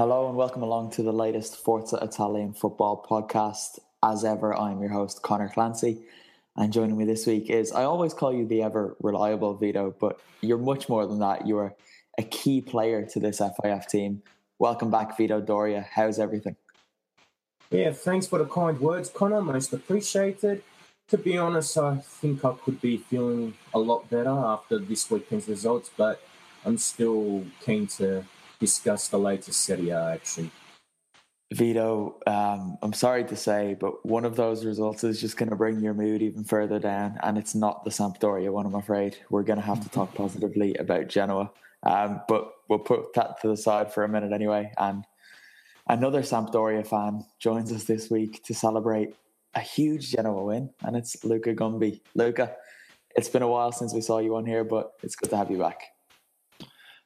Hello and welcome along to the latest Forza Italian football podcast. As ever, I'm your host, Connor Clancy. And joining me this week is, I always call you the ever reliable Vito, but you're much more than that. You are a key player to this FIF team. Welcome back, Vito Doria. How's everything? Yeah, thanks for the kind words, Connor. Most appreciated. To be honest, I think I could be feeling a lot better after this weekend's results, but I'm still keen to discuss the latest Serie A action. Vito, um, I'm sorry to say, but one of those results is just going to bring your mood even further down, and it's not the Sampdoria one, I'm afraid. We're going to have to talk positively about Genoa, um, but we'll put that to the side for a minute anyway. And another Sampdoria fan joins us this week to celebrate a huge Genoa win, and it's Luca Gumby. Luca, it's been a while since we saw you on here, but it's good to have you back.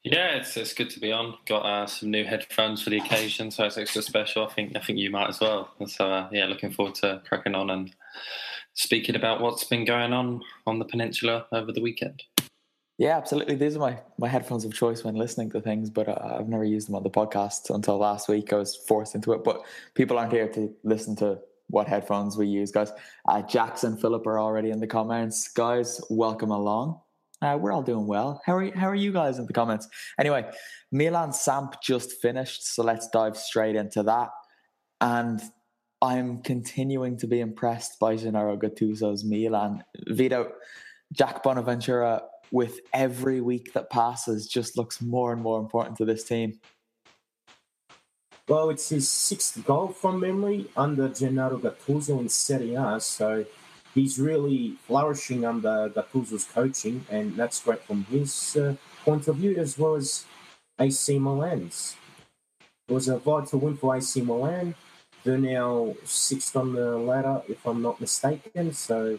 Yeah, it's it's good to be on. Got uh, some new headphones for the occasion, so it's extra special. I think I think you might as well. So uh, yeah, looking forward to cracking on and speaking about what's been going on on the peninsula over the weekend. Yeah, absolutely. These are my, my headphones of choice when listening to things, but uh, I've never used them on the podcast until last week. I was forced into it, but people aren't here to listen to what headphones we use, guys. Uh, Jackson Philip are already in the comments. Guys, welcome along. Uh, we're all doing well. How are, how are you guys in the comments? Anyway, Milan Samp just finished, so let's dive straight into that. And I'm continuing to be impressed by Gennaro Gattuso's Milan. Vito, Jack Bonaventura, with every week that passes, just looks more and more important to this team. Well, it's his sixth goal from memory under Gennaro Gattuso in Serie A, so he's really flourishing under Gattuso's coaching, and that's great from his uh, point of view as well as AC Milan's. It was a vital win for AC Milan. They're now sixth on the ladder, if I'm not mistaken. So,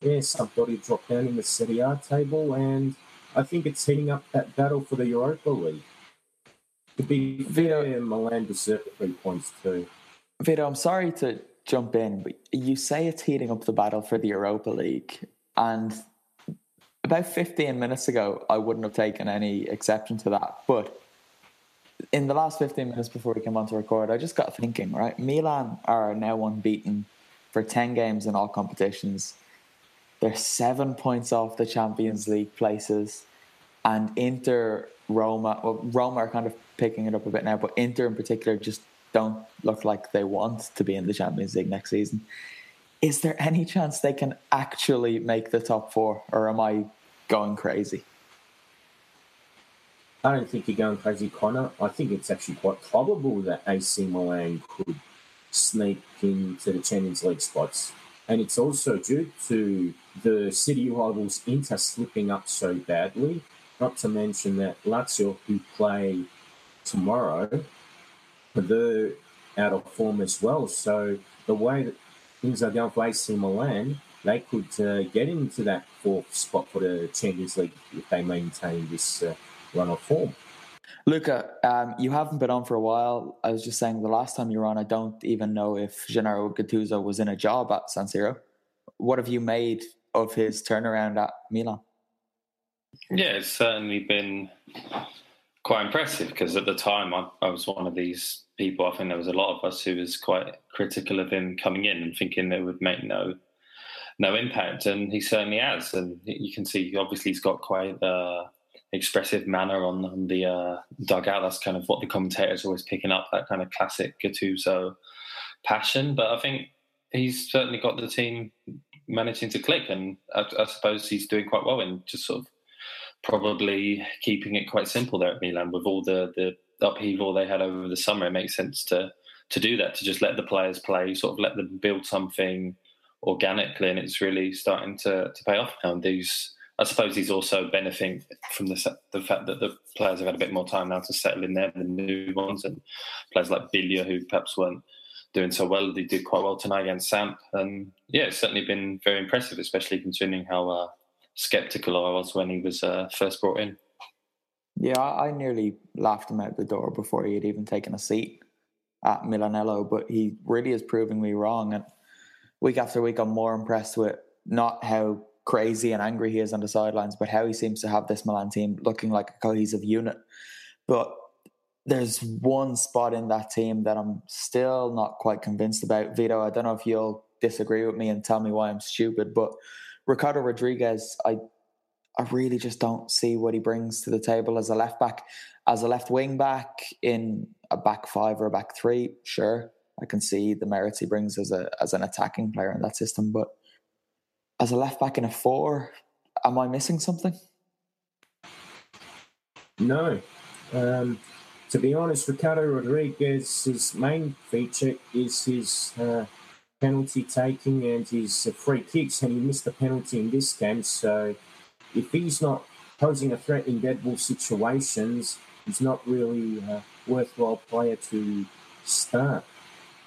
yeah, somebody dropped down in the Serie A table, and I think it's heating up that battle for the Europa League. To be fair, Milan deserve three points too. Vito, I'm sorry to jump in, but you say it's heating up the battle for the Europa League. And about 15 minutes ago, I wouldn't have taken any exception to that. But in the last 15 minutes before we came on to record, I just got thinking, right? Milan are now unbeaten for 10 games in all competitions. They're seven points off the Champions League places. And Inter, Roma, well, Roma are kind of picking it up a bit now, but Inter in particular just don't look like they want to be in the Champions League next season. Is there any chance they can actually make the top four, or am I going crazy? I don't think you're going crazy, Connor. I think it's actually quite probable that AC Milan could sneak into the Champions League spots. And it's also due to the city rivals Inter slipping up so badly. not to mention that Lazio, who play tomorrow, they're out of form as well. So the way that things are going for AC Milan, they could uh, get into that fourth spot for the Champions League if they maintain this uh, run of form. Luca, um, you haven't been on for a while. I was just saying the last time you were on, I don't even know if Gennaro Gattuso was in a job at San Siro. What have you made of his turnaround at Milan? Yeah, it's certainly been quite impressive because at the time I, I, was one of these people. I think there was a lot of us who was quite critical of him coming in and thinking it would make no no impact, and he certainly has. And you can see, obviously, he's got quite a expressive manner on, on the uh, dugout. That's kind of what the commentators always picking up that kind of classic Gattuso passion. But I think he's certainly got the team managing to click, and I, I suppose he's doing quite well in just sort of probably keeping it quite simple there at Milan with all the the upheaval they had over the summer. It makes sense to to do that to just let the players play, sort of let them build something organically, and it's really starting to to pay off now. And these, I suppose, he's also benefiting from the the fact that the players have had a bit more time now to settle in there, the new ones, and players like Biglia who perhaps weren't doing so well. They did quite well tonight against Samp, and yeah, it's certainly been very impressive, especially considering how uh, skeptical I was when he was uh, first brought in. Yeah, I nearly laughed him out the door before he had even taken a seat at Milanello, but he really is proving me wrong. And week after week, I'm more impressed with not how crazy and angry he is on the sidelines, but how he seems to have this Milan team looking like a cohesive unit. But there's one spot in that team that I'm still not quite convinced about. Vito, I don't know if you'll disagree with me and tell me why I'm stupid, but Ricardo Rodriguez, I I really just don't see what he brings to the table as a left back, as a left wing back in a back five or a back three. Sure, I can see the merits he brings as a as an attacking player in that system, but as a left back in a four, am I missing something? No. Um, to be honest, Ricardo Rodriguez's main feature is his uh, penalty taking and his uh, free kicks, and he missed the penalty in this game. So if he's not posing a threat in dead ball situations, he's not really a worthwhile player to start.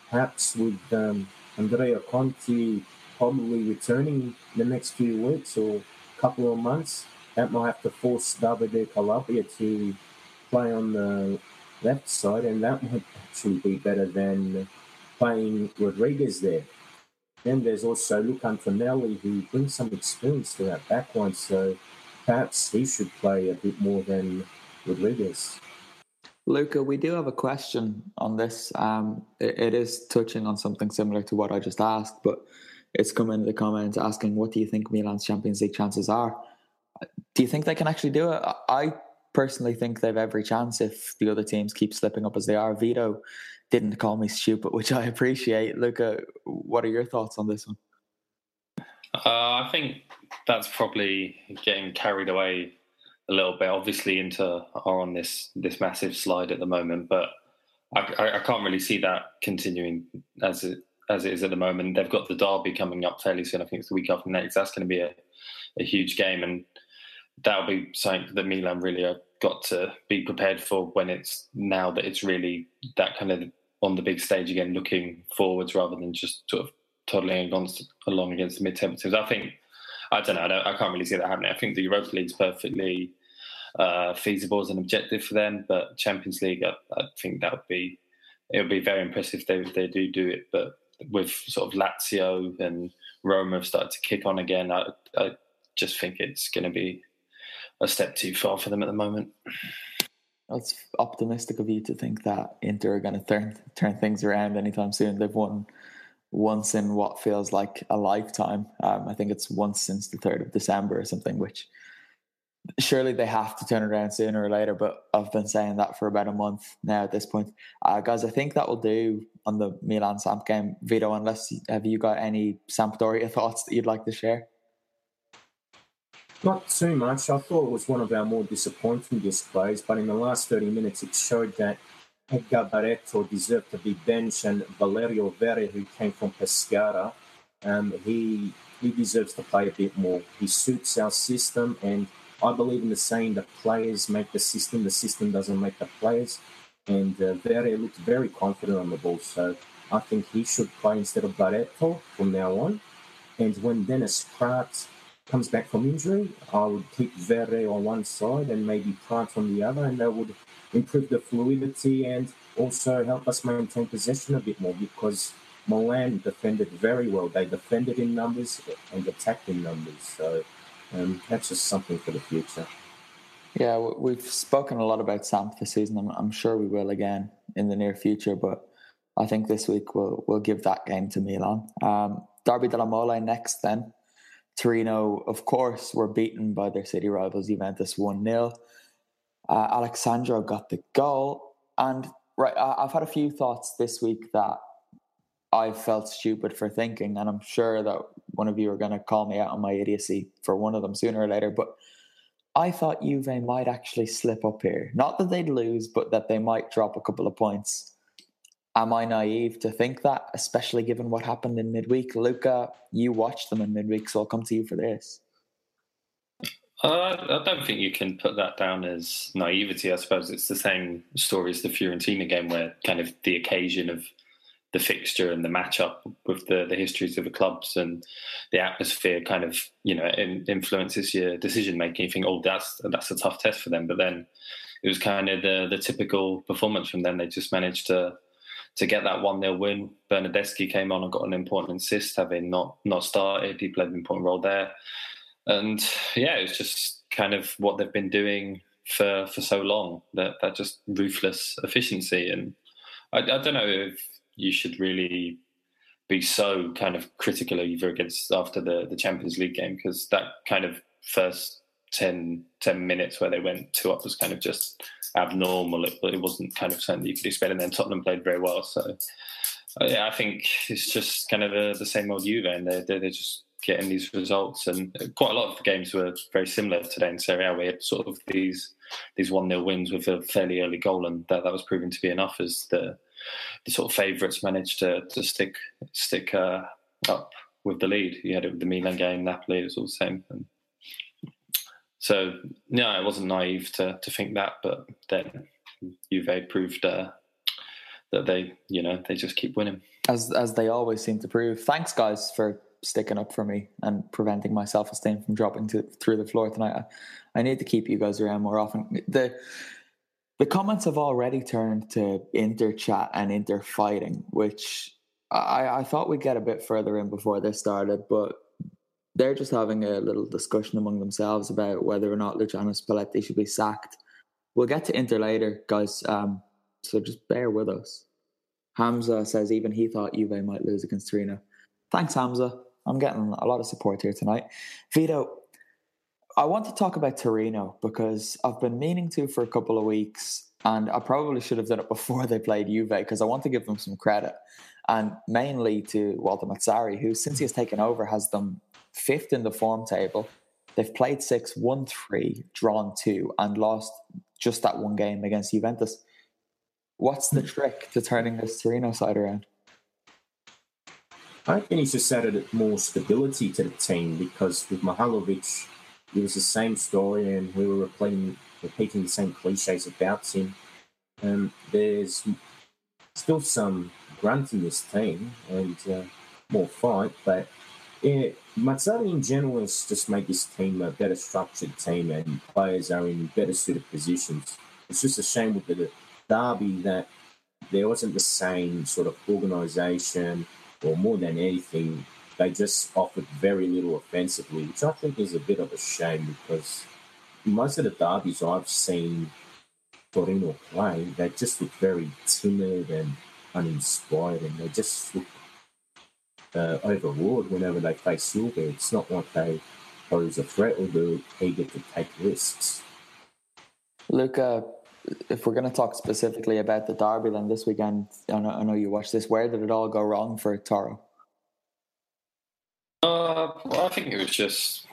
Perhaps with um, Andrea Conti probably returning in the next few weeks or couple of months, that might have to force Davide Calabria to play on the left side, and that might actually be better than playing Rodriguez there. Then there's also Luca Antonelli, who brings some experience to that backline, so perhaps he should play a bit more than Rodriguez. Luca, we do have a question on this. Um, it, it is touching on something similar to what I just asked, but it's come in the comments asking, "What do you think Milan's Champions League chances are?" Do you think they can actually do it? I personally think they've every chance if the other teams keep slipping up as they are. Vito didn't call me stupid, which I appreciate. Luca, what are your thoughts on this one? Uh, I think that's probably getting carried away a little bit. Obviously, Inter are on this this massive slide at the moment, but I, I, I can't really see that continuing as it as it is at the moment. They've got the derby coming up fairly soon. I think it's the week after next. That's going to be a, a huge game, and that'll be something that Milan really got to be prepared for when it's now that it's really that kind of on the big stage again, looking forwards rather than just sort of toddling against, along against the mid-table teams. I think I don't know. I, don't, I, can't really see that happening. I think the Europa League is perfectly uh, feasible as an objective for them, but Champions League, I, I think that would be it would be very impressive if they, if they do do it. But with sort of Lazio and Roma have started to kick on again, I, I just think it's going to be a step too far for them at the moment. That's optimistic of you to think that Inter are going to turn turn things around anytime soon. They've won once in what feels like a lifetime. Um, I think it's once since the third of December or something. Which surely they have to turn around sooner or later. But I've been saying that for about a month now at this point, uh, guys. I think that will do on the Milan Samp game. Vito, unless have you got any Sampdoria thoughts that you'd like to share? Not too much. I thought it was one of our more disappointing displays, but in the last 30 minutes, it showed that Edgar Barreto deserved to be benched, and Valerio Verre, who came from Pescara, um, he he deserves to play a bit more. He suits our system, and I believe in the saying that players make the system, the system doesn't make the players. And uh, Verre looked very confident on the ball, so I think he should play instead of Barreto from now on. And when Dennis Praet comes back from injury, I would keep Verre on one side and maybe Praet on the other, and that would improve the fluidity and also help us maintain possession a bit more because Milan defended very well. They defended in numbers and attacked in numbers. So um, that's just something for the future. Yeah, we've spoken a lot about Samp this season. I'm, I'm, sure we will again in the near future, but I think this week we'll we'll give that game to Milan. Um, Derby della Mole next then. Torino, of course, were beaten by their city rivals Juventus 1 0. Uh, Alex Sandro got the goal. And right, I, I've had a few thoughts this week that I felt stupid for thinking, and I'm sure that one of you are going to call me out on my idiocy for one of them sooner or later. But I thought Juve might actually slip up here. Not that they'd lose, but that they might drop a couple of points. Am I naive to think that, especially given what happened in midweek? Luca, you watched them in midweek, so I'll come to you for this. Uh, I don't think you can put that down as naivety. I suppose it's the same story as the Fiorentina game, where kind of the occasion of the fixture and the matchup with the, the histories of the clubs and the atmosphere kind of you know in, influences your decision making. You think, oh, that's that's a tough test for them, but then it was kind of the the typical performance from them. They just managed to to get that one 0 win. Bernardeschi came on and got an important assist, having not not started. He played an important role there, and yeah, it's just kind of what they've been doing for for so long. That that just ruthless efficiency and. I, I don't know if you should really be so kind of critical of either against after the, the Champions League game because that kind of first 10, 10 minutes where they went two up was kind of just abnormal. It, it wasn't kind of something you could expect. And then Tottenham played very well. So uh, yeah, I think it's just kind of the, the same old Juve and they're, they're, they're just getting these results. And quite a lot of the games were very similar today in Serie A. We had sort of these these one 0 wins with a fairly early goal, and that, that was proven to be enough as the the sort of favourites managed to to stick stick uh, up with the lead. You had it with the Milan game, Napoli, it was all the same. And so, no, I wasn't naive to to think that, but then Juve proved uh, that they, you know, they just keep winning as as they always seem to prove. Thanks, guys, for sticking up for me and preventing my self esteem from dropping to, through the floor tonight. I, I need to keep you guys around more often. The the comments have already turned to inter chat and inter fighting, which I, I thought we'd get a bit further in before this started, but they're just having a little discussion among themselves about whether or not Luciano Spalletti should be sacked. We'll get to Inter later, guys. Um, so just bear with us. Hamza says even he thought Juve might lose against Torino. Thanks, Hamza. I'm getting a lot of support here tonight. Vito, I want to talk about Torino because I've been meaning to for a couple of weeks, and I probably should have done it before they played Juve because I want to give them some credit, and mainly to Walter Mazzarri, who since he has taken over has them fifth in the form table. They've played six, won three, drawn two, and lost just that one game against Juventus. What's the trick to turning this Torino side around? I think he's just added it more stability to the team because with Mihailovic it was the same story, and we were repeating, repeating the same cliches about him. Um, there's still some grunt in this team and uh, more fight, but yeah, Mazzarri in general has just made this team a better structured team, and players are in better suited positions. It's just a shame with the derby that there wasn't the same sort of organisation, or more than anything, they just offered very little offensively, which I think is a bit of a shame because most of the derbies I've seen Torino play, they just look very timid and uninspired, and they just look uh, overawed whenever they face Silva. It's not like they pose a threat or they're eager to take risks. Luca, if we're going to talk specifically about the derby then this weekend, I know, I know you watched this. Where did it all go wrong for Toro? Uh, well, I think it was just.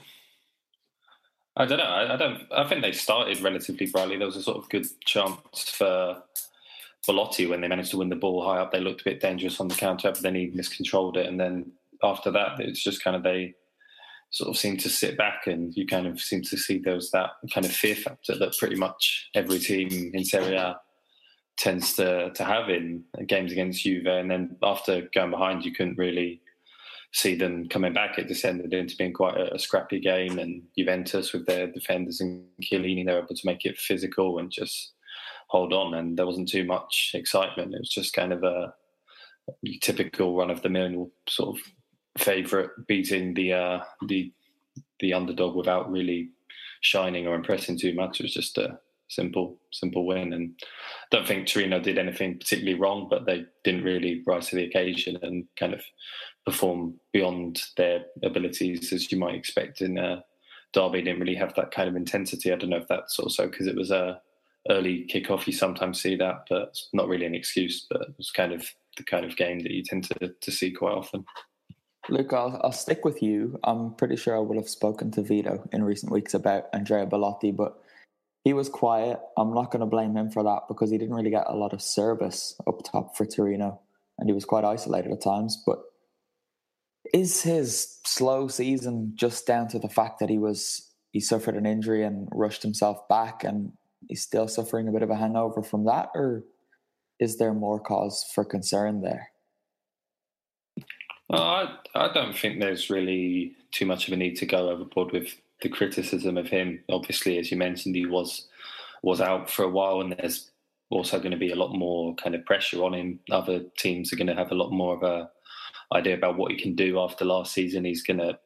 I don't know. I, I, don't. I think they started relatively brightly. There was a sort of good chance for Belotti when they managed to win the ball high up. They looked a bit dangerous on the counter, but then he miscontrolled it. And then after that, it's just kind of they sort of seem to sit back and you kind of seem to see there was that kind of fear factor that pretty much every team in Serie A tends to to have in games against Juve. And then after going behind, you couldn't really see them coming back. It descended into being quite a, a scrappy game, and Juventus with their defenders and Chiellini, they were able to make it physical and just hold on. And there wasn't too much excitement. It was just kind of a typical run of the mill sort of favourite beating the uh, the the underdog without really shining or impressing too much. It was just a simple simple win, and I don't think Torino did anything particularly wrong, but they didn't really rise to the occasion and kind of perform beyond their abilities as you might expect in a derby. Didn't really have that kind of intensity. I don't know if that's also because it was a early kickoff. You sometimes see that, but it's not really an excuse. But it's kind of the kind of game that you tend to, to see quite often. Luke, I'll, I'll stick with you. I'm pretty sure I would have spoken to Vito in recent weeks about Andrea Belotti, but he was quiet. I'm not going to blame him for that because he didn't really get a lot of service up top for Torino and he was quite isolated at times. But is his slow season just down to the fact that he was he suffered an injury and rushed himself back and he's still suffering a bit of a hangover from that or is there more cause for concern there? I, I don't think there's really too much of a need to go overboard with the criticism of him. Obviously, as you mentioned, he was was out for a while, and there's also going to be a lot more kind of pressure on him. Other teams are going to have a lot more of a idea about what he can do after last season. He's going to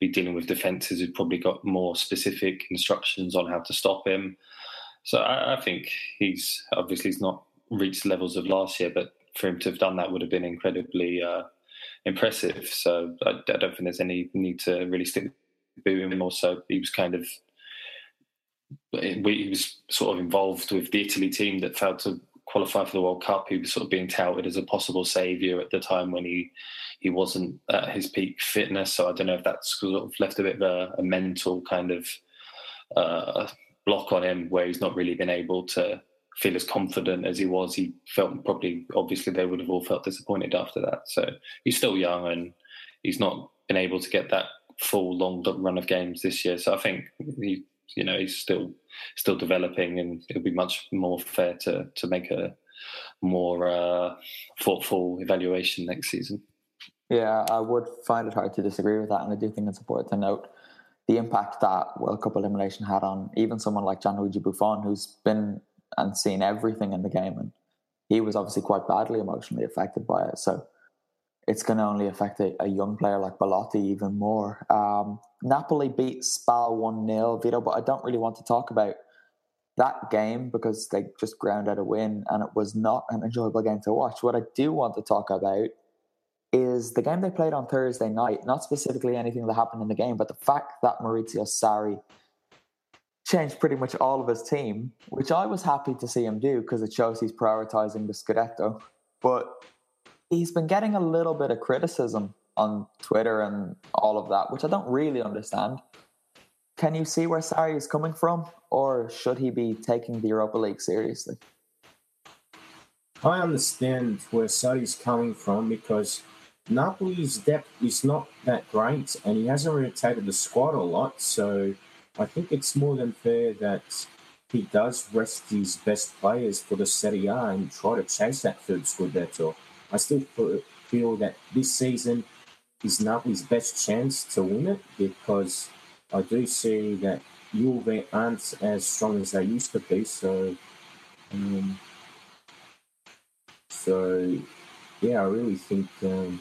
be dealing with defences who've probably got more specific instructions on how to stop him. So I, I think he's obviously he's not reached levels of last year, but for him to have done that would have been incredibly uh, impressive. So I, I, don't think there's any need to really stick booing him. Also, he was kind of he was sort of involved with the Italy team that failed to qualify for the World Cup. He was sort of being touted as a possible saviour at the time when he he wasn't at his peak fitness. So I don't know if that's sort of left a bit of a, a mental kind of uh, block on him where he's not really been able to feel as confident as he was. He felt probably, obviously, they would have all felt disappointed after that. So he's still young and he's not been able to get that full long run of games this year. So I think he, you know, he's still still developing, and it'll be much more fair to to make a more uh, thoughtful evaluation next season. Yeah, I would find it hard to disagree with that, and I do think it's important to note the impact that World Cup elimination had on even someone like Gianluigi Buffon, who's been and seen everything in the game. And he was obviously quite badly emotionally affected by it. So it's going to only affect a, a young player like Belotti even more. Um, Napoli beat Spal 1 0, Vito, but I don't really want to talk about that game because they just ground out a win and it was not an enjoyable game to watch. What I do want to talk about is the game they played on Thursday night, not specifically anything that happened in the game, but the fact that Maurizio Sarri changed pretty much all of his team, which I was happy to see him do because it shows he's prioritizing the Scudetto. But he's been getting a little bit of criticism on Twitter and all of that, which I don't really understand. Can you see where Sarri is coming from, or should he be taking the Europa League seriously? I understand where Sarri's coming from because Napoli's depth is not that great, and he hasn't rotated the squad a lot, so I think it's more than fair that he does rest his best players for the Serie A and try to chase that third Scudetto. I still feel that this season is Napoli's best chance to win it because I do see that Juve aren't as strong as they used to be. So, um, so yeah, I really think um,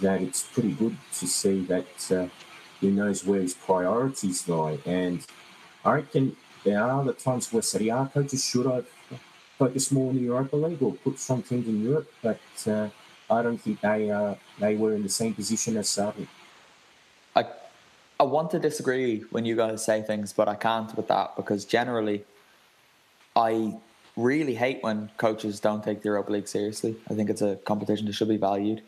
that it's pretty good to see that. Uh, he knows where his priorities lie. And I reckon there are other times where Serie A coaches should have focused more on the Europa League or put strong teams in Europe, but uh, I don't think they uh, they were in the same position as Sarri. I I want to disagree when you guys say things, but I can't with that because generally, I really hate when coaches don't take the Europa League seriously. I think it's a competition that should be valued.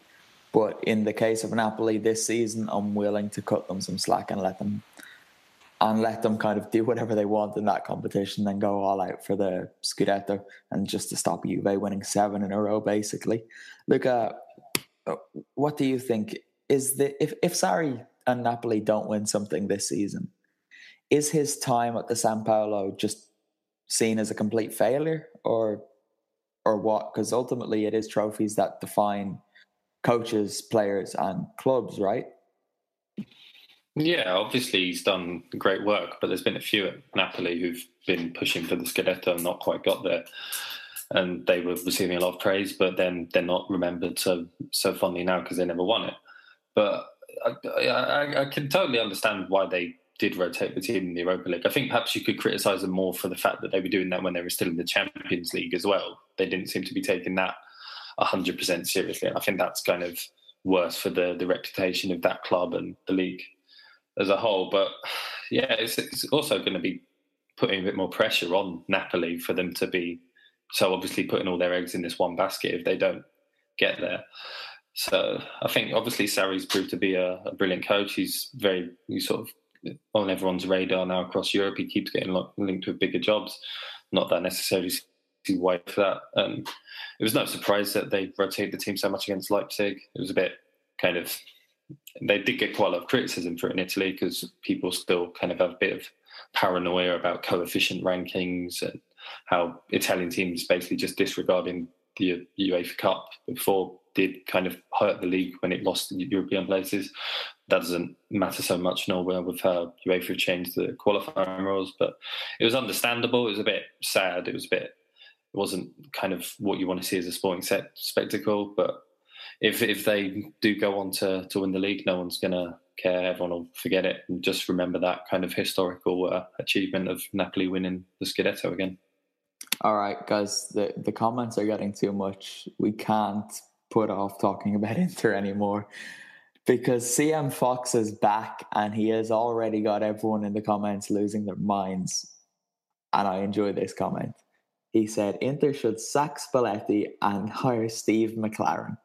But in the case of Napoli this season, I'm willing to cut them some slack and let them and let them kind of do whatever they want in that competition, then go all out for the Scudetto and just to stop Juve winning seven in a row, basically. Look, uh, what do you think? Is the if if Sarri and Napoli don't win something this season, is his time at the San Paolo just seen as a complete failure, or or what? Because ultimately, it is trophies that define coaches, players, and clubs, right? Yeah, obviously he's done great work, but there's been a few at Napoli who've been pushing for the Scudetto and not quite got there. And they were receiving a lot of praise, but then they're not remembered so so fondly now because they never won it. But I, I, I, can totally understand why they did rotate the team in the Europa League. I think perhaps you could criticise them more for the fact that they were doing that when they were still in the Champions League as well. They didn't seem to be taking that 100% seriously. And I think that's kind of worse for the, the reputation of that club and the league as a whole. But yeah, it's, it's also going to be putting a bit more pressure on Napoli for them to be so obviously putting all their eggs in this one basket if they don't get there. So I think obviously Sarri's proved to be a, a brilliant coach. He's very he's sort of on everyone's radar now across Europe. He keeps getting linked with bigger jobs. Not that necessarily why for that. Um, it was no surprise that they rotated the team so much against Leipzig. It was a bit kind of they did get quite a lot of criticism for it in Italy because people still kind of have a bit of paranoia about coefficient rankings and how Italian teams basically just disregarding the UEFA Cup before did kind of hurt the league when it lost the European places. That doesn't matter so much now with how UEFA changed the qualifying rules, but it was understandable. It was a bit sad. It was a bit, it wasn't kind of what you want to see as a sporting set spectacle. But if if they do go on to, to win the league, no one's to care. Everyone will forget it and just remember that kind of historical uh, achievement of Napoli winning the Scudetto again. All right, guys, the, the comments are getting too much. We can't put off talking about Inter anymore because CM Fox is back and he has already got everyone in the comments losing their minds. And I enjoy this comment. He said Inter should sack Spalletti and hire Steve McClaren.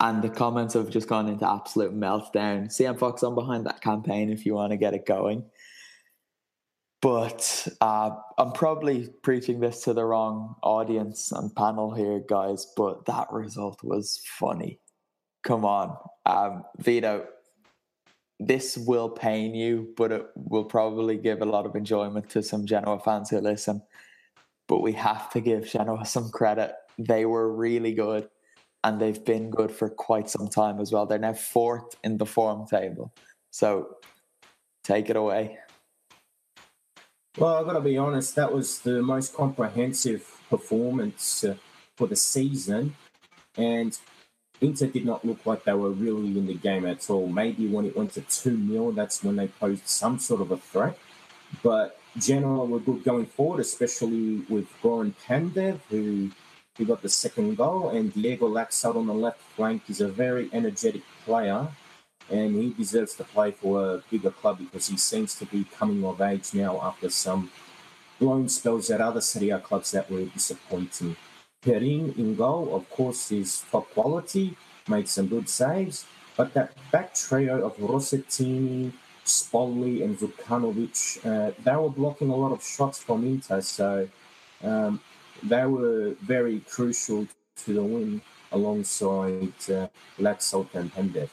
And the comments have just gone into absolute meltdown. CM Fox on behind that campaign if you want to get it going. But uh, I'm probably preaching this to the wrong audience and panel here, guys. But that result was funny. Come on, um, Vito. This will pain you, but it will probably give a lot of enjoyment to some Genoa fans who listen. But we have to give Genoa some credit. They were really good, and they've been good for quite some time as well. They're now fourth in the form table. So take it away. Well, I've got to be honest, that was the most comprehensive performance uh, for the season. And Inter did not look like they were really in the game at all. Maybe when it went to 2 0, that's when they posed some sort of a threat. But Genoa were good going forward, especially with Goran Pandev, who, who got the second goal, and Diego Laxalt on the left flank is a very energetic player and he deserves to play for a bigger club because he seems to be coming of age now after some loan spells at other Serie A clubs that were disappointing. Perin in goal, of course, is top quality, made some good saves, but that back trio of Rossettini, Spolli, and Zukanovic, uh, they were blocking a lot of shots from Inter, so um, they were very crucial to the win alongside uh, Laxalt and Pandev.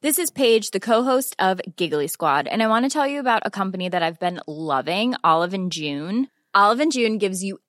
This is Paige, the co-host of Giggly Squad, and I want to tell you about a company that I've been loving, Olive and June. Olive and June gives you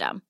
system.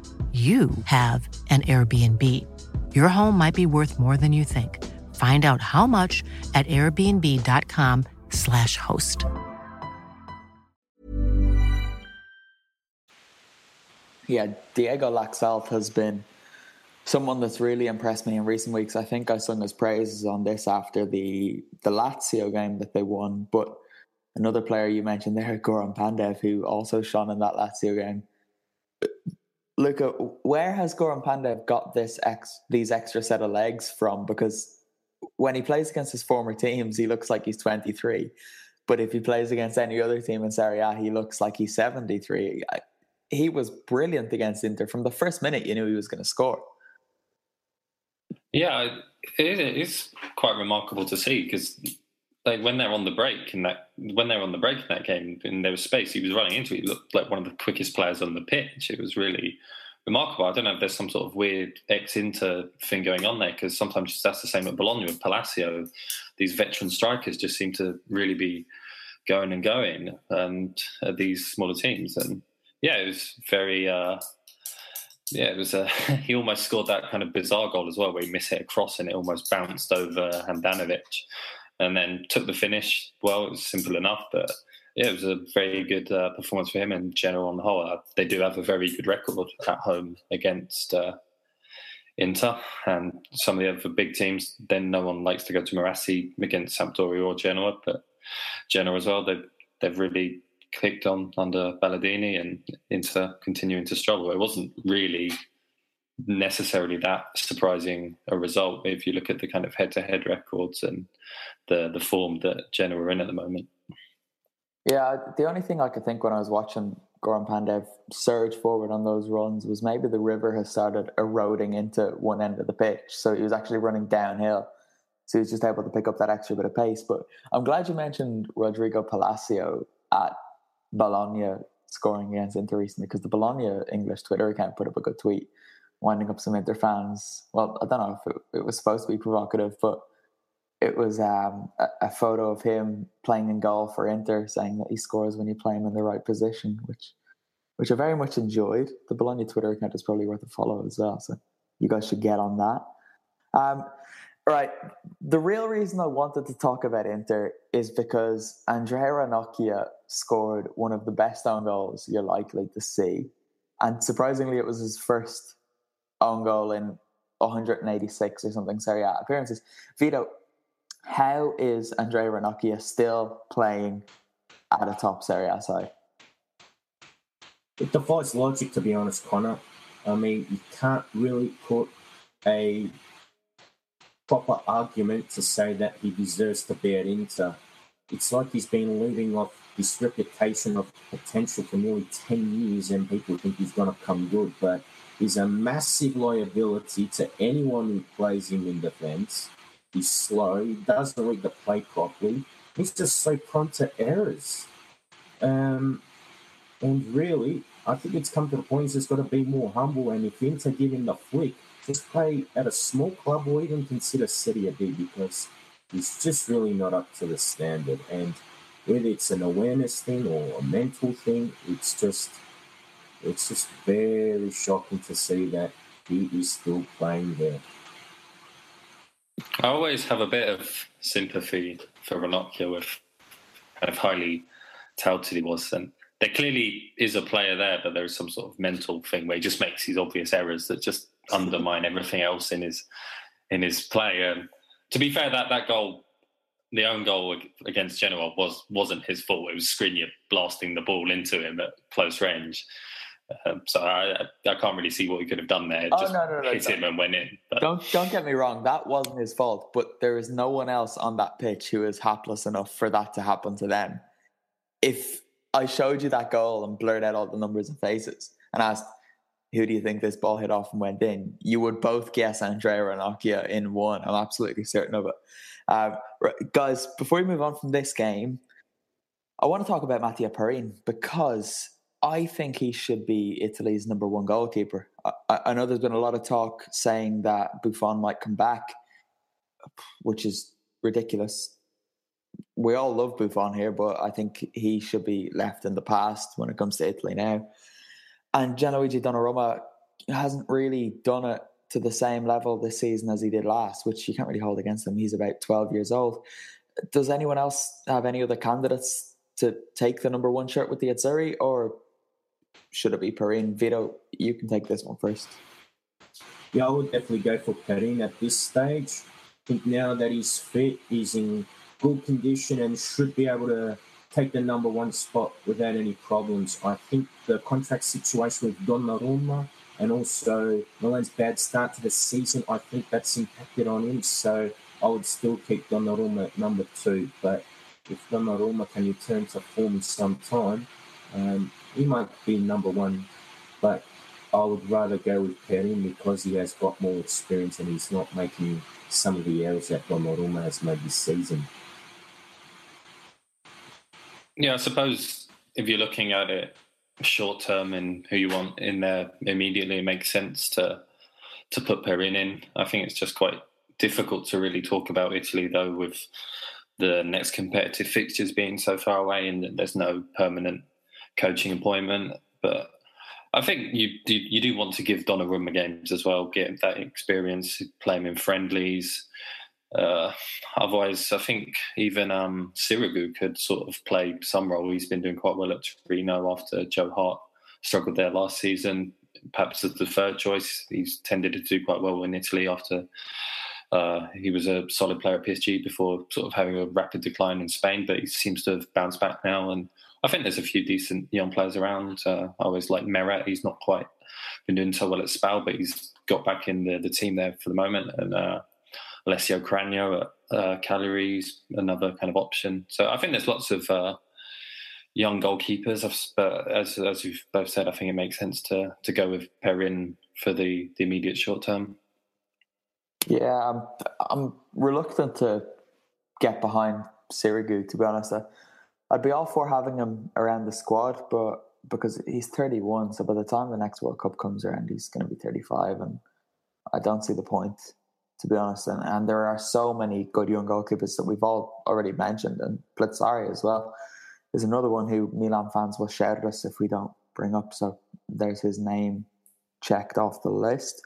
you have an Airbnb. Your home might be worth more than you think. Find out how much at airbnb.com/slash host. Yeah, Diego Laxalt has been someone that's really impressed me in recent weeks. I think I sung his praises on this after the the Lazio game that they won. But another player you mentioned there, Goran Pandev, who also shone in that Lazio game. Luca, where has Goran Pandev got this ex these extra set of legs from? Because when he plays against his former teams, he looks like he's 23. But if he plays against any other team in Serie A, he looks like he's 73. He was brilliant against Inter. From the first minute, you knew he was going to score. Yeah, it is quite remarkable to see because like when they're on the break in that when they're on the break in that game and there was space, he was running into it. He looked like one of the quickest players on the pitch. It was really remarkable. I don't know if there's some sort of weird ex Inter thing going on there because sometimes that's the same at Bologna with Palacio. These veteran strikers just seem to really be going and going and uh, these smaller teams. And yeah, it was very. Uh, yeah, it was. A, he almost scored that kind of bizarre goal as well, where he missed it across and it almost bounced over Handanovic, and then took the finish. Well, it was simple enough, but yeah, it was a very good uh, performance for him in general on the whole. Uh, they do have a very good record at home against uh, Inter and some of the other big teams. Then no one likes to go to Marassi against Sampdoria or Genoa, but Genoa as well. They've they've really clicked on under Ballardini and Inter continuing to struggle. It wasn't really necessarily that surprising a result if you look at the kind of head-to-head records and the the form that Genoa are in at the moment. Yeah, the only thing I could think when I was watching Goran Pandev surge forward on those runs was maybe the river has started eroding into one end of the pitch. So he was actually running downhill. So he was just able to pick up that extra bit of pace. But I'm glad you mentioned Rodrigo Palacio at Bologna scoring against Inter recently because the Bologna English Twitter account put up a good tweet winding up some Inter fans. Well, I don't know if it, it was supposed to be provocative, but it was um, a, a, photo of him playing in goal for Inter, saying that he scores when you play him in the right position, which which I very much enjoyed. The Bologna Twitter account is probably worth a follow as well, so you guys should get on that. Um, right, the real reason I wanted to talk about Inter is because Andrea Ranocchia scored one of the best own goals you're likely to see, and surprisingly, it was his first own goal in 186 or something Serie A appearances. Vito, how is Andrea Ranocchia still playing at a top Serie A side? It defies logic, to be honest, Connor. I mean, you can't really put a proper argument to say that he deserves to be at Inter. It's like he's been living off this reputation of potential for nearly 10 years and people think he's going to come good, but he's a massive liability to anyone who plays him in defence. He's slow. He doesn't read the play properly. He's just so prone to errors. Um, and really, I think it's come to the point he's just got to be more humble. And if Inter give him the flick, just play at a small club or even consider Serie B because he's just really not up to the standard. And whether it's an awareness thing or a mental thing, it's just it's just very shocking to see that he is still playing there. I always have a bit of sympathy for Ranocchia with kind of highly touted he was. And there clearly is a player there, but there is some sort of mental thing where he just makes these obvious errors that just undermine everything else in his in his play. Um, to be fair, that that goal, the own goal against Genoa, was wasn't his fault. It was Skriniar blasting the ball into him at close range. Um, so I, I can't really see what he could have done there. Oh, just no, no, no, hit him and went in. But Don't don't get me wrong, that wasn't his fault, but there is no one else on that pitch who is hapless enough for that to happen to them. If I showed you that goal and blurred out all the numbers and faces and asked, who do you think this ball hit off and went in? You would both guess Andrea Ranocchia in one. I'm absolutely certain of it. Uh, guys, before we move on from this game, I want to talk about Mattia Perin because I think he should be Italy's number one goalkeeper. I, I know there's been a lot of talk saying that Buffon might come back, which is ridiculous. We all love Buffon here, but I think he should be left in the past when it comes to Italy now. And Gianluigi Donnarumma hasn't really done it to the same level this season as he did last, which you can't really hold against him. He's about 12 years old. Does anyone else have any other candidates to take the number one shirt with the Azzurri, or should it be Perin? Vito, you can take this one first. Yeah, I would definitely go for Perin at this stage. I think now that he's fit, he's in good condition and should be able to take the number one spot without any problems. I think the contract situation with Donnarumma and also Milan's bad start to the season, I think that's impacted on him. So I would still keep Donnarumma at number two. But if Donnarumma can return to form sometime, um, he might be number one. But I would rather go with Perin because he has got more experience and he's not making some of the errors that Donnarumma has made this season. Yeah, I suppose if you're looking at it short term and who you want in there immediately, it makes sense to to put Perin in. I think it's just quite difficult to really talk about Italy though with the next competitive fixtures being so far away and there's no permanent coaching appointment. But I think you do, you do want to give Donnarumma games as well, get that experience, play him in friendlies. Uh, otherwise, I think even um, Sirigu could sort of play some role. He's been doing quite well at Torino after Joe Hart struggled there last season. Perhaps as the third choice, he's tended to do quite well in Italy after uh, he was a solid player at PSG before sort of having a rapid decline in Spain, but he seems to have bounced back now. And I think there's a few decent young players around. Uh, I always like Meret. He's not quite been doing so well at Spal, but he's got back in the, the team there for the moment. And uh, Alessio Cragno at uh, Cagliari's another kind of option. So I think there's lots of uh, young goalkeepers. But as as you've both said, I think it makes sense to to go with Perin for the the immediate short term. Yeah, I'm, I'm reluctant to get behind Sirigu, to be honest. I, I'd be all for having him around the squad, but because he's 31, so by the time the next World Cup comes around, he's going to be 35, and I don't see the point, to be honest. And, and there are so many good young goalkeepers that we've all already mentioned, and Plizzari as well is another one who Milan fans will shout at us if we don't bring up. So there's his name checked off the list.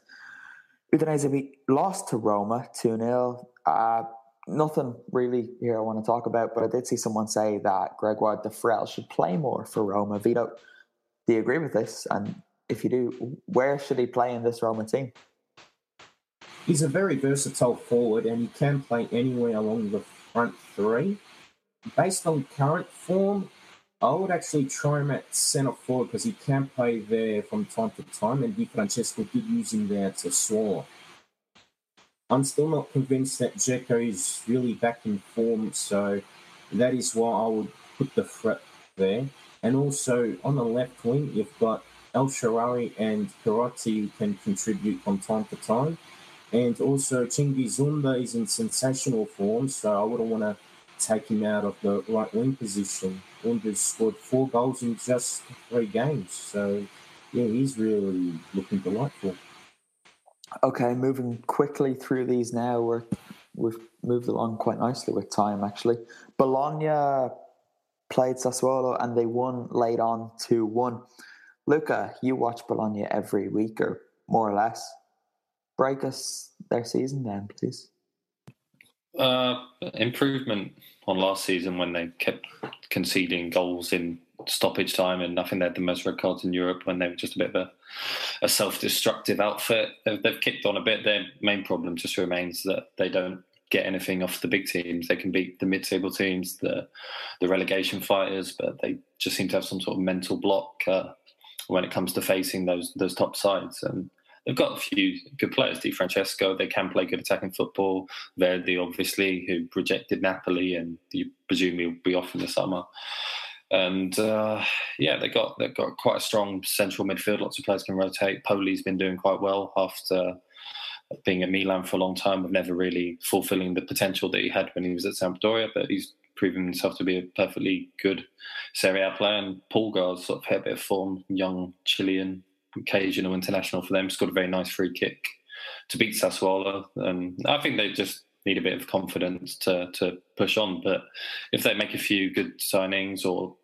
Udinese we lost to Roma 2 0. Uh, nothing really here I want to talk about, but I did see someone say that Gregoire Defrel should play more for Roma. Vito, do you agree with this? And if you do, where should he play in this Roma team? He's a very versatile forward and he can play anywhere along the front three. Based on current form, I would actually try him at centre forward because he can play there from time to time, and Di Francesco did use him there to soar. I'm still not convinced that Dzeko is really back in form, so that is why I would put the threat there. And also on the left wing, you've got El Shaarawy and who can contribute from time to time. And also Cengiz Ünder is in sensational form, so I wouldn't want to take him out of the right wing position. Under's scored four goals in just three games, so yeah, he's really looking delightful. Okay, moving quickly through these now. We're we've moved along quite nicely with time actually. Bologna played Sassuolo and they won late on two one. Luca, you watch Bologna every week or more or less. Break us their season then, please. Uh, improvement on last season when they kept conceding goals in stoppage time, and I think they had the most red cards in Europe when they were just a bit of a, a self-destructive outfit. They've, they've, kicked on a bit. Their main problem just remains that they don't get anything off the big teams. They can beat the mid-table teams, the the relegation fighters, but they just seem to have some sort of mental block uh, when it comes to facing those those top sides. And they've got a few good players. Di Francesco, they can play good attacking football. Verdi, obviously, who rejected Napoli, and you presume he'll be off in the summer. And uh, yeah, they got they've got quite a strong central midfield. Lots of players can rotate. Poli's been doing quite well after being at Milan for a long time, of never really fulfilling the potential that he had when he was at Sampdoria. But he's proven himself to be a perfectly good Serie A player. And Paul Pulgar's sort of had a bit of form, young Chilean, occasional international for them. Scored a very nice free kick to beat Sassuolo. And I think they just need a bit of confidence to to push on. But if they make a few good signings or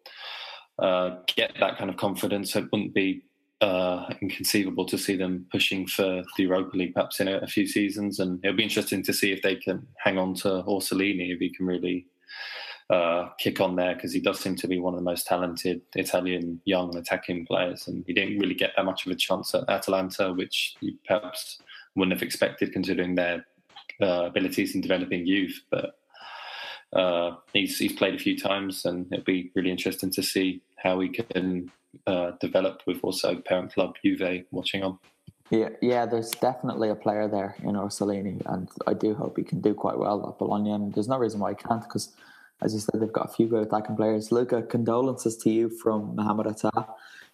uh, get that kind of confidence, it wouldn't be uh, inconceivable to see them pushing for the Europa League perhaps in a, a, few seasons. And it'll be interesting to see if they can hang on to Orsolini, if he can really uh, kick on there, because he does seem to be one of the most talented Italian young attacking players. And he didn't really get that much of a chance at Atalanta, which you perhaps wouldn't have expected considering their uh, abilities in developing youth. But uh, he's, he's played a few times, and it'll be really interesting to see how he can uh, developed with also parent club Juve watching on. Yeah, yeah, there's definitely a player there in Orsolini, and I do hope he can do quite well at Bologna. And there's no reason why he can't, because as you said, they've got a few good attacking players. Luca, condolences to you from Mohamed Atta,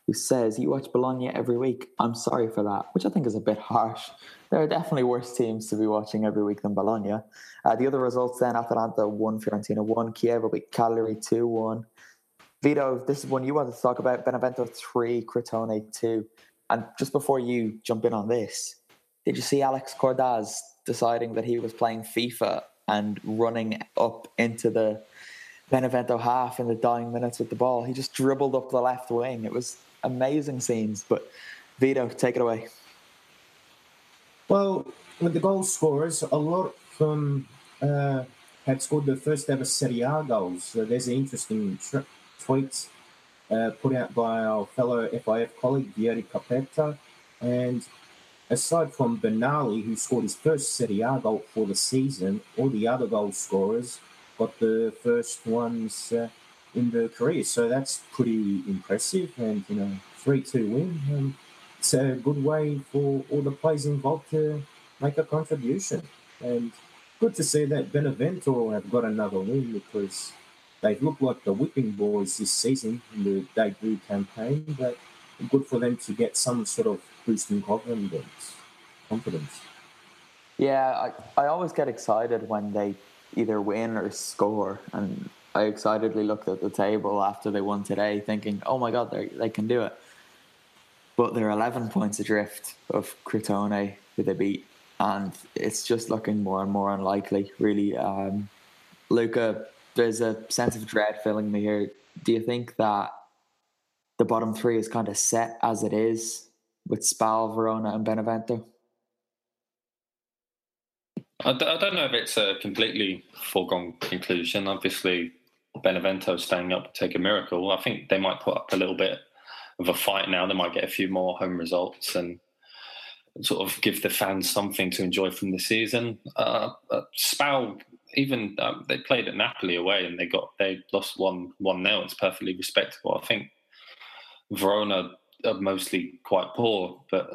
who says you watch Bologna every week. I'm sorry for that, which I think is a bit harsh. There are definitely worse teams to be watching every week than Bologna. Uh, the other results then: Atalanta one, Fiorentina one, Chievo beat Cagliari two one. Vito, this is one you wanted to talk about. Benevento 3, Crotone 2. And just before you jump in on this, did you see Alex Cordaz deciding that he was playing FIFA and running up into the Benevento half in the dying minutes with the ball? He just dribbled up the left wing. It was amazing scenes. But Vito, take it away. Well, with the goal scorers, a lot of them uh, had scored the first ever Serie A goals. So there's an interesting tweet uh, put out by our fellow FIF colleague Vieri Capetta. And aside from Benali, who scored his first Serie A goal for the season, all the other goal scorers got the first ones uh, in their career. So that's pretty impressive. And, you know, 3 2 win. Um, it's a good way for all the players involved to make a contribution. And good to see that Benevento have got another win because they've looked like the whipping boys this season in the debut campaign, but good for them to get some sort of boost in confidence. confidence. Yeah, I, I always get excited when they either win or score. And I excitedly looked at the table after they won today, thinking, oh my God, they can do it. But they're 11 points adrift of Crotone, who they beat. And it's just looking more and more unlikely, really. Um, Luca there's a sense of dread filling me here. Do you think that the bottom three is kind of set as it is with Spal, Verona, and Benevento? I don't know if it's a completely foregone conclusion. Obviously, Benevento staying up would take a miracle. I think they might put up a little bit of a fight now. They might get a few more home results and sort of give the fans something to enjoy from the season. Uh, uh, Spal even um, they played at Napoli away and they got they lost one one nil. It's perfectly respectable. I think Verona are mostly quite poor, but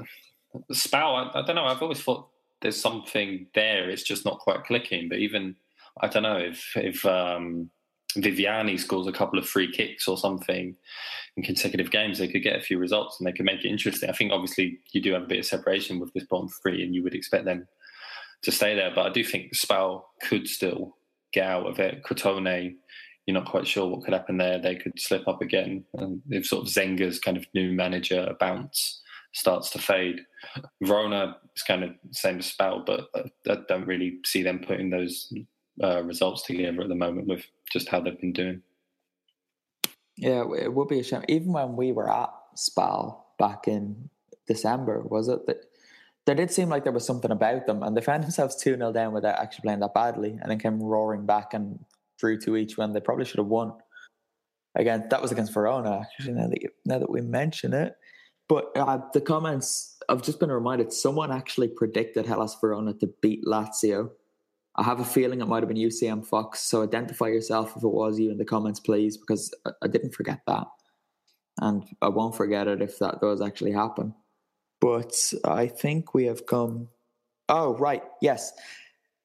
Spal, I, I, don't know. I've always thought there's something there. It's just not quite clicking. But even I don't know if if um, Viviani scores a couple of free kicks or something in consecutive games, they could get a few results and they could make it interesting. I think obviously you do have a bit of separation with this bottom three, and you would expect them to stay there. But I do think Spal could still get out of it. Crotone, you're not quite sure what could happen there. They could slip up again. And if sort of Zenga's kind of new manager bounce starts to fade, Verona is kind of same as Spal, but I don't really see them putting those uh, results together at the moment with just how they've been doing. Yeah, it would be a shame. Even when we were at Spal back in December, was it that there did seem like there was something about them, and they found themselves 2 0 down without actually playing that badly, and then came roaring back and through to each when they probably should have won. again, that was against Verona. Actually, now that you, now that we mention it, but uh, the comments I've just been reminded. Someone actually predicted Hellas Verona to beat Lazio. I have a feeling it might have been UCM Fox. So identify yourself if it was you in the comments, please, because I, I didn't forget that, and I won't forget it if that does actually happen. But I think we have come. Oh right, yes,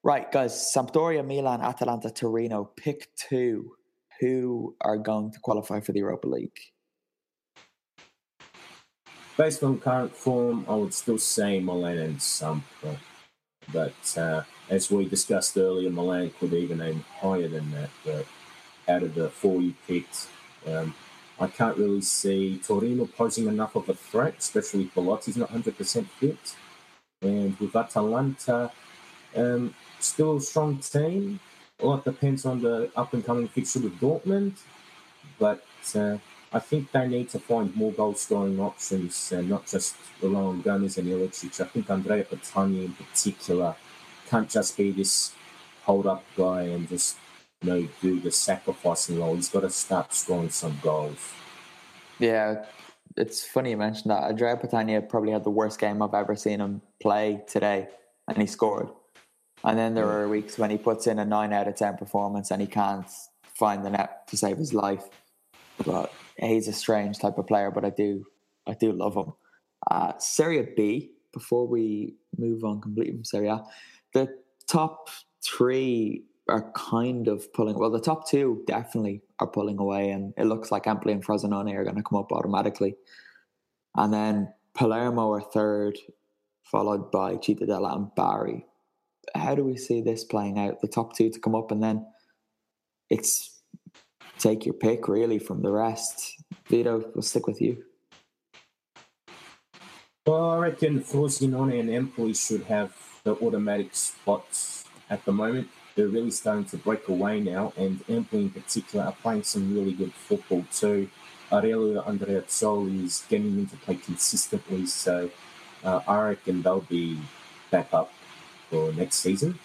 right, guys. Sampdoria, Milan, Atalanta, Torino. Pick two who are going to qualify for the Europa League? Based on current form, I would still say Milan and Sampa. But uh, as we discussed earlier, Milan could even aim higher than that. But out of the four you picked, um, I can't really see Torino posing enough of a threat, especially if Belotti's not 100% fit. And with Atalanta, um, still a strong team, a lot depends on the up and coming fixture with Dortmund, but uh, I think they need to find more goal scoring options and uh, not just rely on Gomez and Ilicic. I think Andrea Petagna in particular can't just be this hold up guy and just you know do the sacrificing role. He's got to start scoring some goals. Yeah, it's funny you mentioned that. Andrea Petagna probably had the worst game I've ever seen him play today, and he scored. And then there are weeks when he puts in a nine out of ten performance and he can't find the net to save his life. But he's a strange type of player, but I do I do love him. Uh, Serie B, before we move on completely from Serie A, the top three are kind of pulling well the top two definitely are pulling away and it looks like Empoli and Frosinone are going to come up automatically. And then Palermo are third, followed by Cittadella and Bari how do we see this playing out? The top two to come up, and then it's take your pick really from the rest. Vito, we'll stick with you. Well, I reckon Frosinone and Empoli should have the automatic spots at the moment. They're really starting to break away now, and Empoli in particular are playing some really good football too. Aurelio Andreazzoli is getting into play consistently, so uh, I reckon they'll be back up for next season.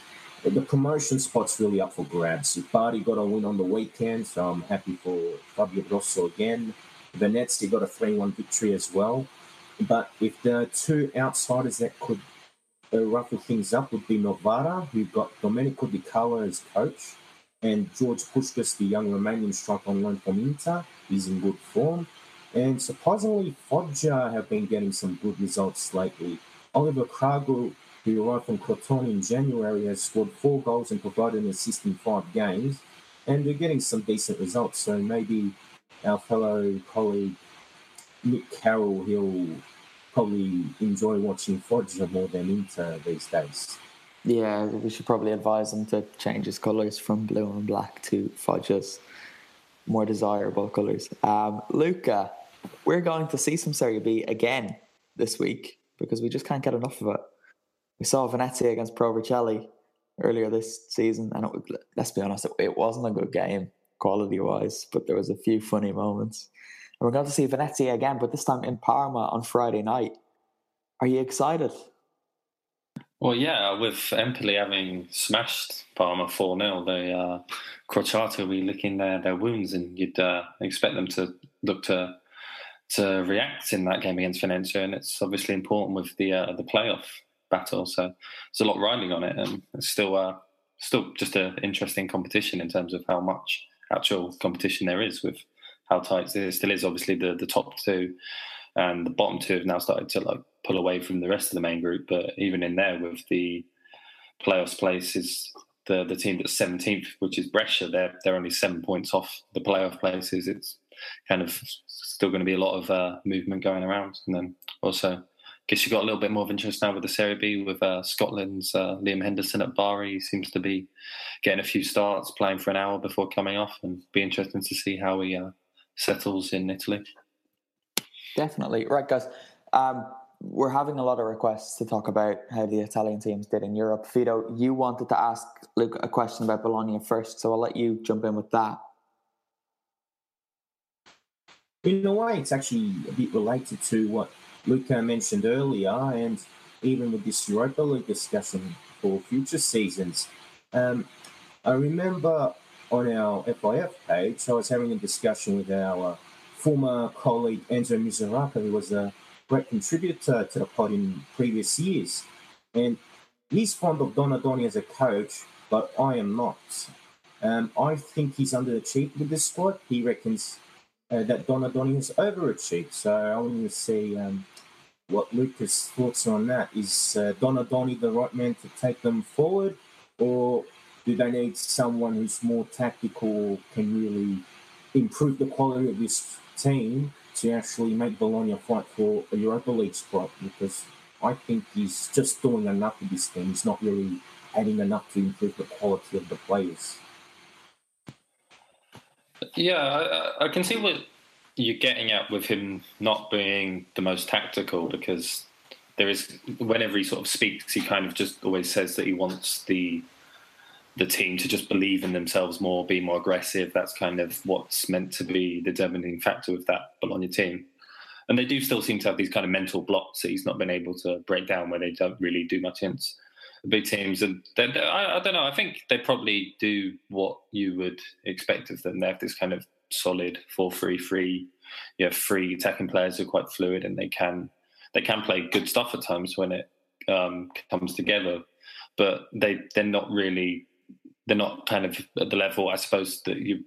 The promotion spot's really up for grabs. Bari got a win on the weekend, so I'm happy for Fabio Grosso again. Venezia got a 3 1 victory as well. But if the two outsiders that could uh, ruffle things up would be Novara, who got Domenico Di Carlo as coach, and George Puscas, the young Romanian striker on loan from Inter, is in good form. And surprisingly, Foggia have been getting some good results lately. Oliver Kragl who arrived from Crotone in January, has scored four goals and provided an assist in five games, and they're getting some decent results. So maybe our fellow colleague Nick Carroll, he'll probably enjoy watching Foggia more than Inter these days. Yeah, we should probably advise him to change his colours from blue and black to Foggia's more desirable colours. Um, Luca, we're going to see some Serie B again this week because we just can't get enough of it. We saw Venezia against Pro Vercelli earlier this season, and it, let's be honest, it, it wasn't a good game quality wise, but there was a few funny moments. And we're going to see Venezia again, but this time in Parma on Friday night. Are you excited? Well, yeah, with Empoli having smashed Parma 4 0, they uh, Crociati will be licking their, their wounds, and you'd uh, expect them to look to to react in that game against Venezia. And it's obviously important with the uh, the playoff battle. So there's a lot riding on it, and it's still uh, still just an interesting competition in terms of how much actual competition there is with how tight it still is. Obviously, the the top two and the bottom two have now started to like pull away from the rest of the main group. But even in there, with the playoffs place is the the team that's seventeenth, which is Brescia. They're they're only seven points off the playoff places. It's kind of still going to be a lot of uh, movement going around, and then also guess you've got a little bit more of interest now with the Serie B with uh, Scotland's uh, Liam Henderson at Bari. He seems to be getting a few starts, playing for an hour before coming off, and be interesting to see how he uh, settles in Italy. Definitely right, guys. Um, we're having a lot of requests to talk about how the Italian teams did in Europe. Vito, you wanted to ask Luke a question about Bologna first, so I'll let you jump in with that. In a way, it's actually a bit related to what Luca mentioned earlier, and even with this Europa League discussion for future seasons. Um, I remember on our FIF page, I was having a discussion with our former colleague Enzo Misurata, who was a great contributor to the pod in previous years. And he's fond of Donadoni as a coach, but I am not. Um, I think he's underachieved with this squad. He reckons uh, that Donadoni has overachieved. So I want to see um, what Luca's thoughts on that. Is uh, Donadoni the right man to take them forward, or do they need someone who's more tactical, can really improve the quality of this team to actually make Bologna fight for a Europa League spot? Because I think he's just doing enough with this team. He's not really adding enough to improve the quality of the players. Yeah, I, I can see what you're getting at with him not being the most tactical because there is whenever he sort of speaks, he kind of just always says that he wants the the team to just believe in themselves more, be more aggressive. That's kind of what's meant to be the determining factor with that Bologna team. And they do still seem to have these kind of mental blocks that he's not been able to break down where they don't really do much big teams. And I, I, don't know. I think they probably do what you would expect of them. They have this kind of solid four-three-three. You have three attacking players who are quite fluid, and they can they can play good stuff at times when it um, comes together. But they they're not really they're not kind of at the level I suppose that you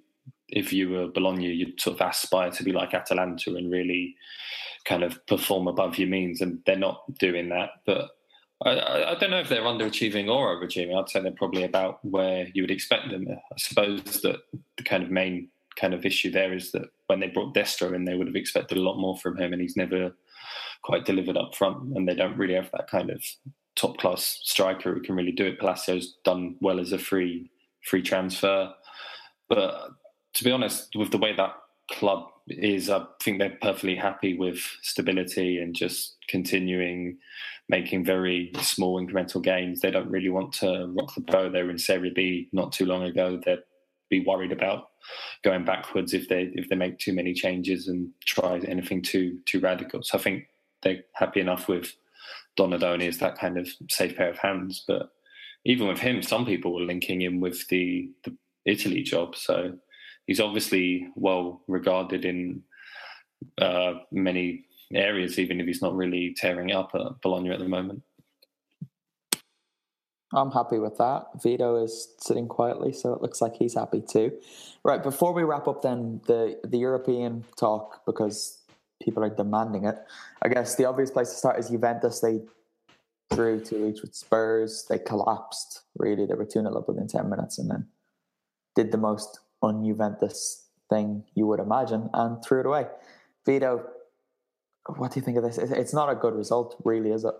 if you were Bologna you'd sort of aspire to be like Atalanta and really kind of perform above your means, and they're not doing that. But I, I, don't know if they're underachieving or overachieving. I'd say they're probably about where you would expect them. I suppose that the kind of main kind of issue there is that when they brought Destro in, they would have expected a lot more from him, and he's never quite delivered up front. And they don't really have that kind of top class striker who can really do it. Palacio's done well as a free free transfer, but to be honest, with the way that club is, I think they're perfectly happy with stability and just continuing making very small incremental gains. They don't really want to rock the boat. They were in Serie B not too long ago. They'd be worried about going backwards if they if they make too many changes and try anything too too radical. So I think they're happy enough with Donadoni as that kind of safe pair of hands. But even with him, some people were linking him with the, the Italy job. So he's obviously well regarded in uh, many areas, even if he's not really tearing up at Bologna at the moment. I'm happy with that. Vito is sitting quietly, so it looks like he's happy too. Right, before we wrap up, then the the European talk because people are demanding it. I guess the obvious place to start is Juventus. They drew two each with Spurs. They collapsed. Really, they were two 0 up within ten minutes, and then did the most un-Juventus thing you would imagine and threw it away. Vito, what do you think of this? It's not a good result, really, is it?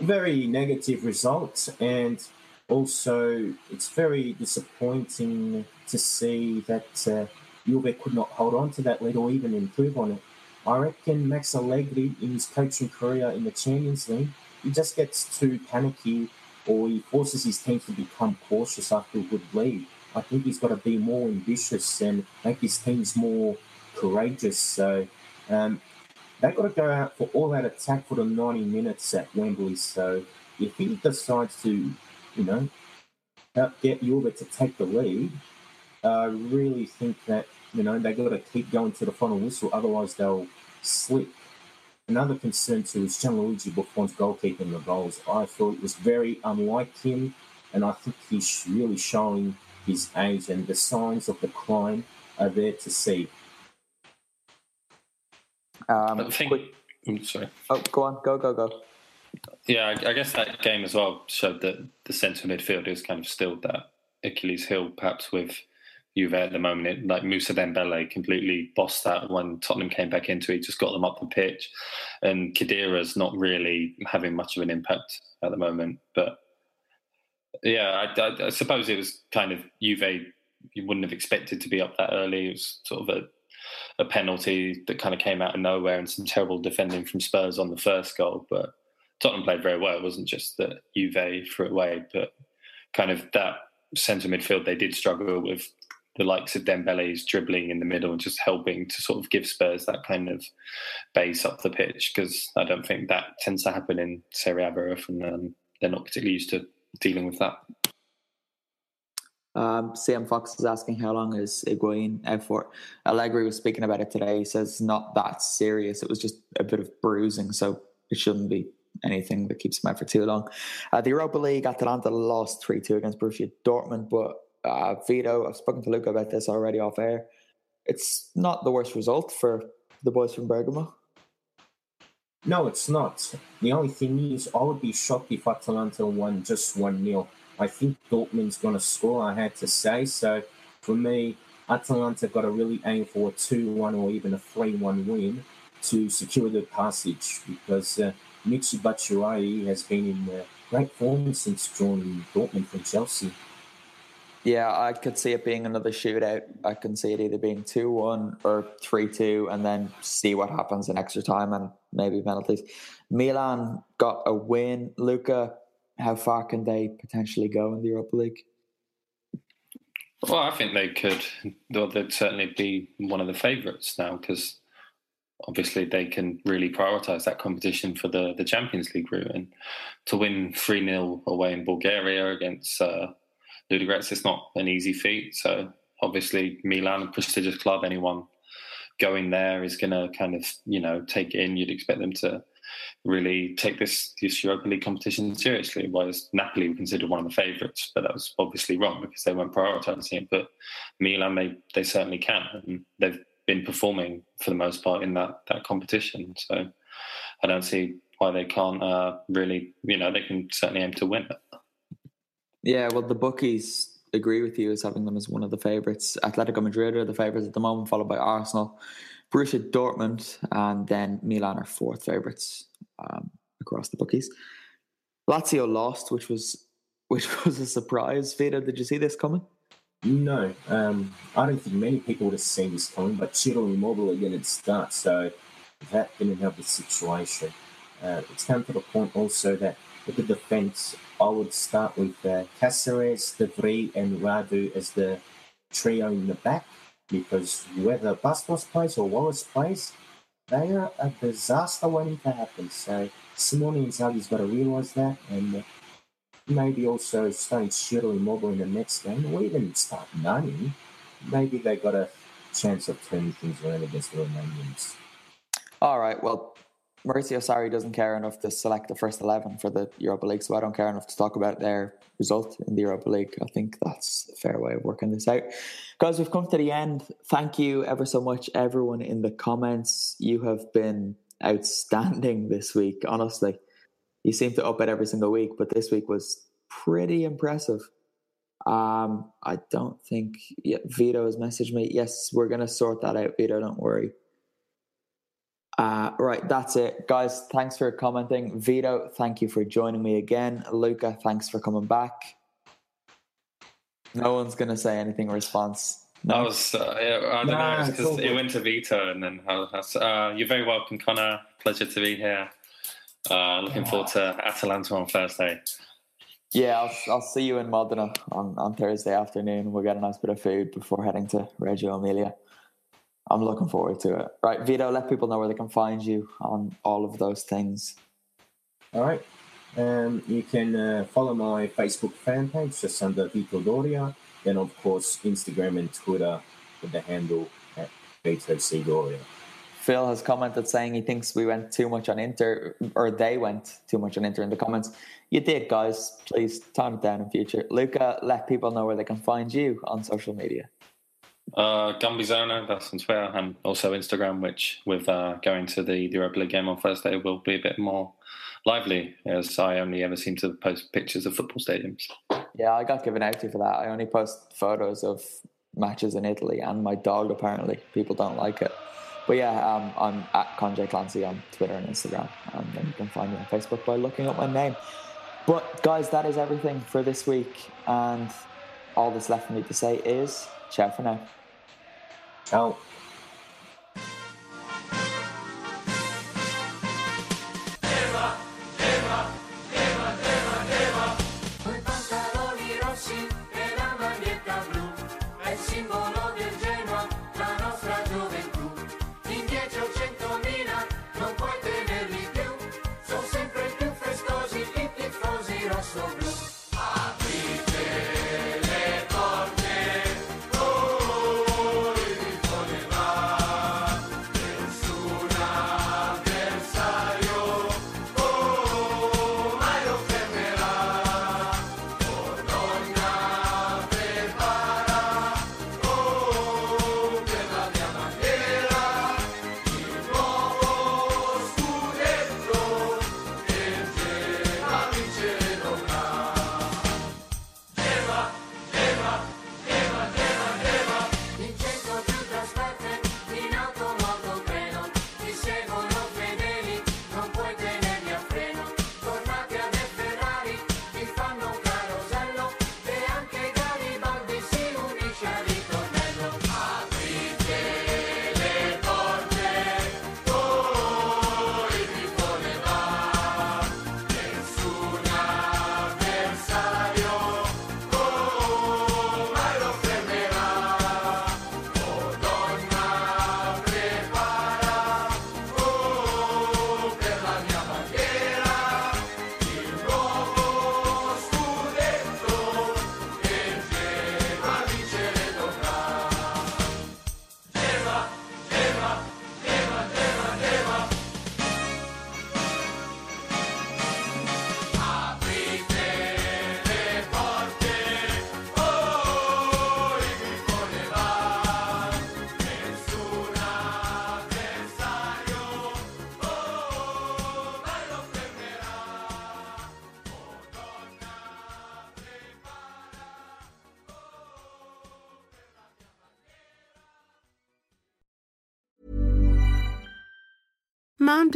Very negative result, and also it's very disappointing to see that uh, Juve could not hold on to that lead or even improve on it. I reckon Max Allegri, in his coaching career in the Champions League, he just gets too panicky or he forces his team to become cautious after a good lead. I think he's got to be more ambitious and make his teams more courageous. So um, they've got to go out for all that attack for the 90 minutes at Wembley. So if he decides to, you know, help get Juve to take the lead, I really think that, you know, they've got to keep going to the final whistle, otherwise they'll slip. Another concern too is Gianluigi Buffon's goalkeeping the goals. I thought it was very unlike him, and I think he's really showing his age, and the signs of decline are there to see. Um, I think. I'm sorry. Oh, go on, go, go, go. Yeah, I, I guess that game as well showed that the centre midfield is kind of still that Achilles heel, perhaps with Juve at the moment. It, like Moussa Dembele completely bossed that when Tottenham came back into it, just got them up the pitch. And Khedira's not really having much of an impact at the moment. But yeah, I, I, I, suppose it was kind of Juve. You wouldn't have expected to be up that early. It was sort of a a penalty that kind of came out of nowhere and some terrible defending from Spurs on the first goal. But Tottenham played very well. It wasn't just that Juve threw it away, but kind of that centre midfield they did struggle with the likes of Dembele's dribbling in the middle and just helping to sort of give Spurs that kind of base up the pitch because I don't think that tends to happen in Serie A very often. Um, they're not particularly used to dealing with that. Um, CM Fox is asking how long is Higuain out for. Allegri was speaking about it today. He says not that serious. It was just a bit of bruising, so it shouldn't be anything that keeps him out for too long. Uh, the Europa League, Atalanta lost 3 2 against Borussia Dortmund, but uh, Vito, I've spoken to Luca about this already off air. It's not the worst result for the boys from Bergamo. No, it's not. The only thing is, I would be shocked if Atalanta won just 1 0. I think Dortmund's going to score, I had to say. So for me, Atalanta got to really aim for a 2 1 or even a 3 1 win to secure the passage because uh, Michy Batshuayi has been in uh, great form since joining Dortmund from Chelsea. Yeah, I could see it being another shootout. I can see it either being 2 1 or 3 2, and then see what happens in extra time and maybe penalties. Milan got a win. Luca, how far can they potentially go in the Europa League? Well, I think they could. They'd certainly be one of the favourites now because obviously they can really prioritise that competition for the, the Champions League route. And to win 3 0 away in Bulgaria against uh, Ludogorets, it's not an easy feat. So obviously, Milan, a prestigious club, anyone going there is going to kind of, you know, take in. You'd expect them to really take this, this Europa League competition seriously. Whereas Napoli were considered one of the favourites, but that was obviously wrong because they weren't prioritising it. But Milan, they, they certainly can. And they've been performing for the most part in that that competition. So I don't see why they can't uh, really, you know, they can certainly aim to win it. Yeah, well, the bookies agree with you as having them as one of the favourites. Atletico Madrid are the favourites at the moment, followed by Arsenal, Borussia Dortmund, and then Milan are fourth favourites um, across the bookies. Lazio lost, which was which was a surprise. Vito, did you see this coming? No, um, I don't think many people would have seen this coming, but Ciro Immobile didn't start, so that didn't help the situation. Uh, it's come to the point also that with the defence, I would start with uh, Caceres, De Vrij, and Radu as the trio in the back, because whether Bastos plays or Wallace plays, they are a disaster waiting to happen. So Simone Inzaghi's got to realise that, and maybe also starting Ciro Immobile in the next game, or even start Nani, maybe they got a chance of turning things around against the Romanians. All right, well, Maurizio Sarri doesn't care enough to select the first 11 for the Europa League, so I don't care enough to talk about their result in the Europa League. I think that's a fair way of working this out. Guys, we've come to the end. Thank you ever so much, everyone in the comments. You have been outstanding this week, honestly you seem to up it every single week, but this week was pretty impressive. Um, I don't think yeah, Vito has messaged me. Yes, we're gonna sort that out, Vito. Don't worry. Uh, right, that's it, guys. Thanks for commenting, Vito. Thank you for joining me again, Luca. Thanks for coming back. No one's gonna say anything in response. No. I was, uh, yeah, I don't nah, know, because it, it went to Vito, and then I was, uh, you're very welcome, Connor. Pleasure to be here. Uh, looking forward to Atalanta on Thursday. Yeah, I'll, I'll see you in Modena on, on Thursday afternoon. We'll get a nice bit of food before heading to Reggio Emilia. I'm looking forward to it. Right, Vito, let people know where they can find you on all of those things. All right. Um, you can uh, follow my Facebook fan page just under Vito Doria. Then, of course, Instagram and Twitter with the handle at Vito C. Doria. Phil has commented saying he thinks we went too much on Inter, or they went too much on Inter in the comments. You did, guys. Please tone it down in future. Luca, let people know where they can find you on social media. Uh, that's on Twitter, and also Instagram, which with uh, going to the, the Europa League game on Thursday will be a bit more lively, as I only ever seem to post pictures of football stadiums. Yeah, I got given out to for that. I only post photos of matches in Italy and my dog, apparently. People don't like it. But yeah, um, I'm at Conjay Clancy on Twitter and Instagram, and then you can find me on Facebook by looking up my name. But guys, that is everything for this week, and all that's left for me to say is ciao for now. Ciao.